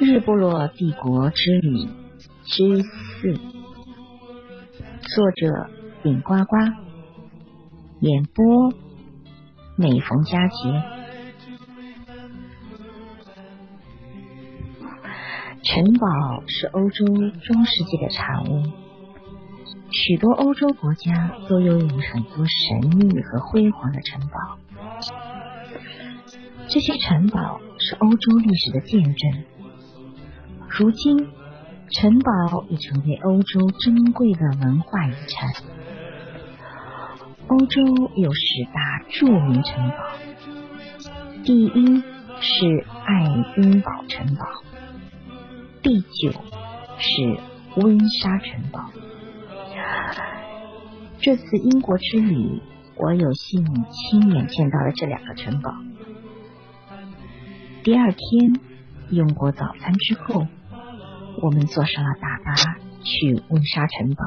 日不落帝国之旅之四，作者顶呱呱，演播每逢佳节。城堡是欧洲中世纪的产物，许多欧洲国家都拥有很多神秘和辉煌的城堡。这些城堡是欧洲历史的见证。如今，城堡已成为欧洲珍贵的文化遗产。欧洲有十大著名城堡，第一是爱丁堡城堡，第九是温莎城堡。这次英国之旅，我有幸亲眼见到了这两个城堡。第二天用过早餐之后。我们坐上了大巴去温莎城堡。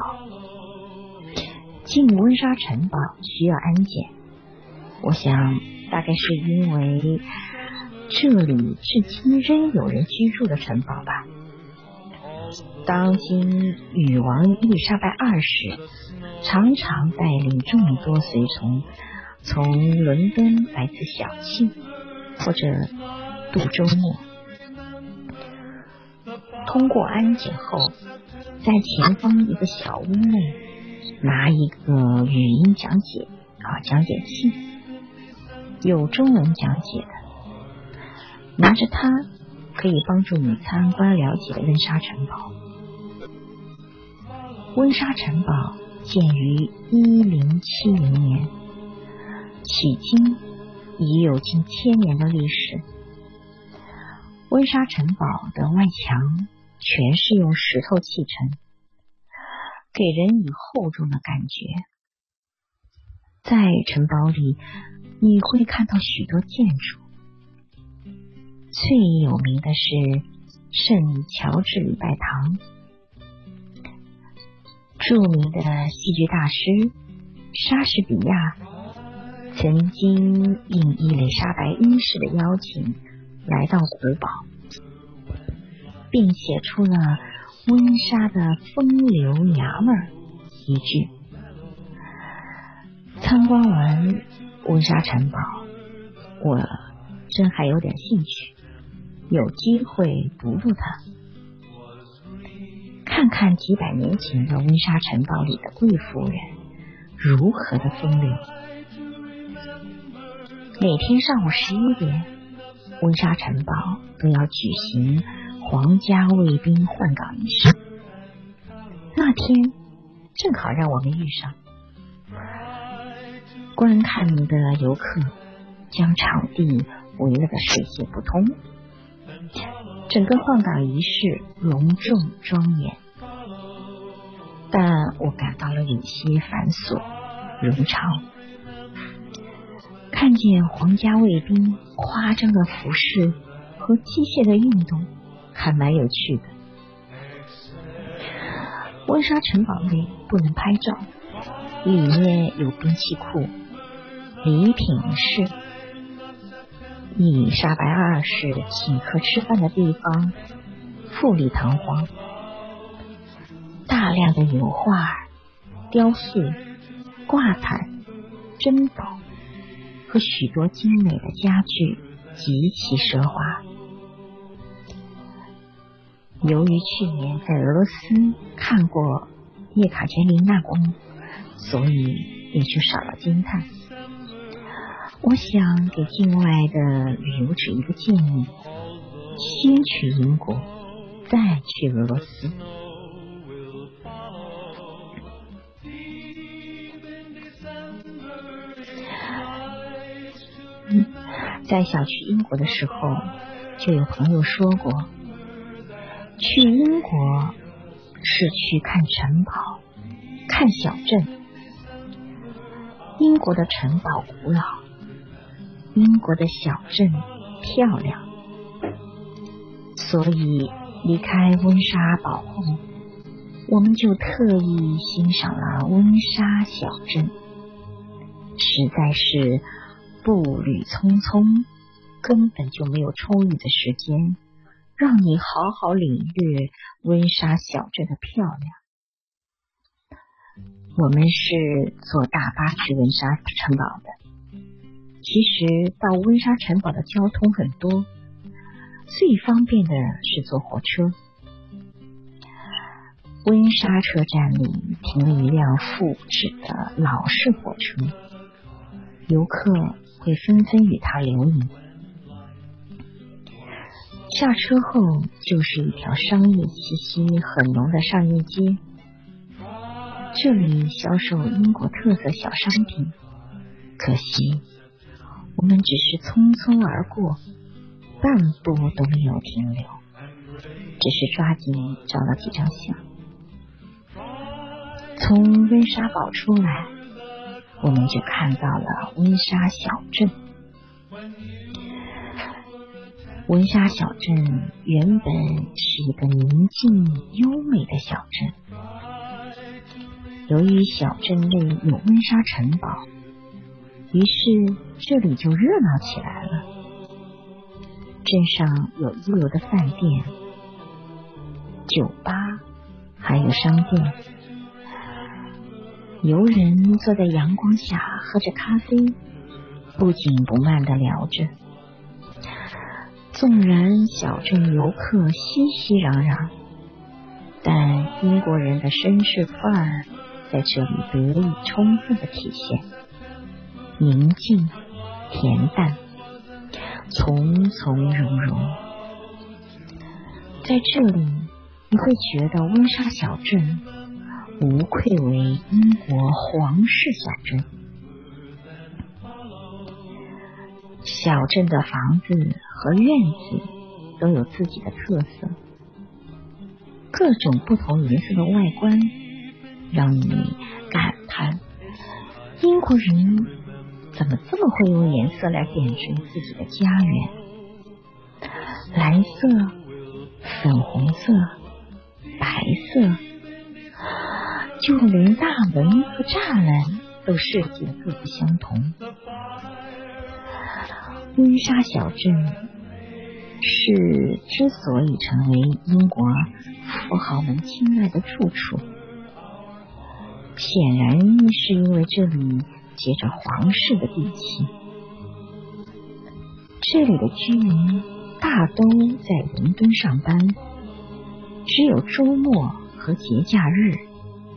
进温莎城堡需要安检，我想大概是因为这里至今仍有人居住的城堡吧。当今女王伊丽莎白二世常常带领众多随从从伦敦来自小憩或者度周末。通过安检后，在前方一个小屋内拿一个语音讲解啊讲解器，有中文讲解的，拿着它可以帮助你参观了解温莎城堡。温莎城堡建于一零七零年，迄今已有近千年的历史。温莎城堡的外墙。全是用石头砌成，给人以厚重的感觉。在城堡里，你会看到许多建筑，最有名的是圣乔治礼拜堂。著名的戏剧大师莎士比亚曾经应伊丽莎白一世的邀请来到古堡。并写出了温莎的风流娘们一句。参观完温莎城堡，我真还有点兴趣，有机会读读它，看看几百年前的温莎城堡里的贵夫人如何的风流。每天上午十一点，温莎城堡都要举行。皇家卫兵换岗仪式，那天正好让我们遇上。观看的游客将场地围了个水泄不通，整个换岗仪式隆重庄严，但我感到了有些繁琐冗长。看见皇家卫兵夸张的服饰和机械的运动。还蛮有趣的。温莎城堡内不能拍照，里面有兵器库、礼品室、伊丽莎白二世请客吃饭的地方，富丽堂皇，大量的油画、雕塑、挂毯、珍宝和许多精美的家具，极其奢华。由于去年在俄罗斯看过叶卡捷琳娜宫，所以也就少了惊叹。我想给境外的旅游者一个建议：先去英国，再去俄罗斯。在想去英国的时候，就有朋友说过。去英国是去看城堡、看小镇。英国的城堡古老，英国的小镇漂亮，所以离开温莎堡后，我们就特意欣赏了温莎小镇。实在是步履匆匆，根本就没有充裕的时间让你好好领略温莎小镇的漂亮。我们是坐大巴去温莎城堡的。其实到温莎城堡的交通很多，最方便的是坐火车。温莎车站里停了一辆复制的老式火车，游客会纷纷与他留影。下车后就是一条商业气息很浓的商业街，这里销售英国特色小商品。可惜我们只是匆匆而过，半步都没有停留，只是抓紧照了几张相。从温莎堡出来，我们就看到了温莎小镇。温莎小镇原本是一个宁静优美的小镇，由于小镇内有温莎城堡，于是这里就热闹起来了。镇上有一流的饭店、酒吧，还有商店。游人坐在阳光下，喝着咖啡，不紧不慢的聊着。纵然小镇游客熙熙攘攘，但英国人的绅士范儿在这里得以充分的体现。宁静、恬淡、从从容容，在这里你会觉得温莎小镇。无愧为英国皇室小镇。小镇的房子和院子都有自己的特色，各种不同颜色的外观，让你感叹英国人怎么这么会用颜色来点缀自己的家园。蓝色、粉红色、白色。就连大门和栅栏都设计的各不相同。温莎小镇是之所以成为英国富豪们青睐的住处，显然是因为这里结着皇室的地气。这里的居民大都在伦敦上班，只有周末和节假日。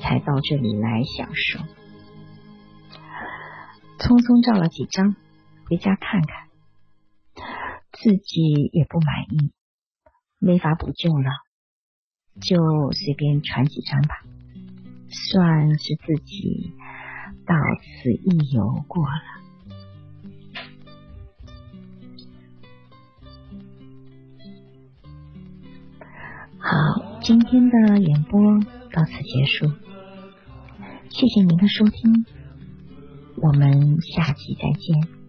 才到这里来享受，匆匆照了几张，回家看看，自己也不满意，没法补救了，就随便传几张吧，算是自己到此一游过了。好，今天的演播到此结束。谢谢您的收听，我们下期再见。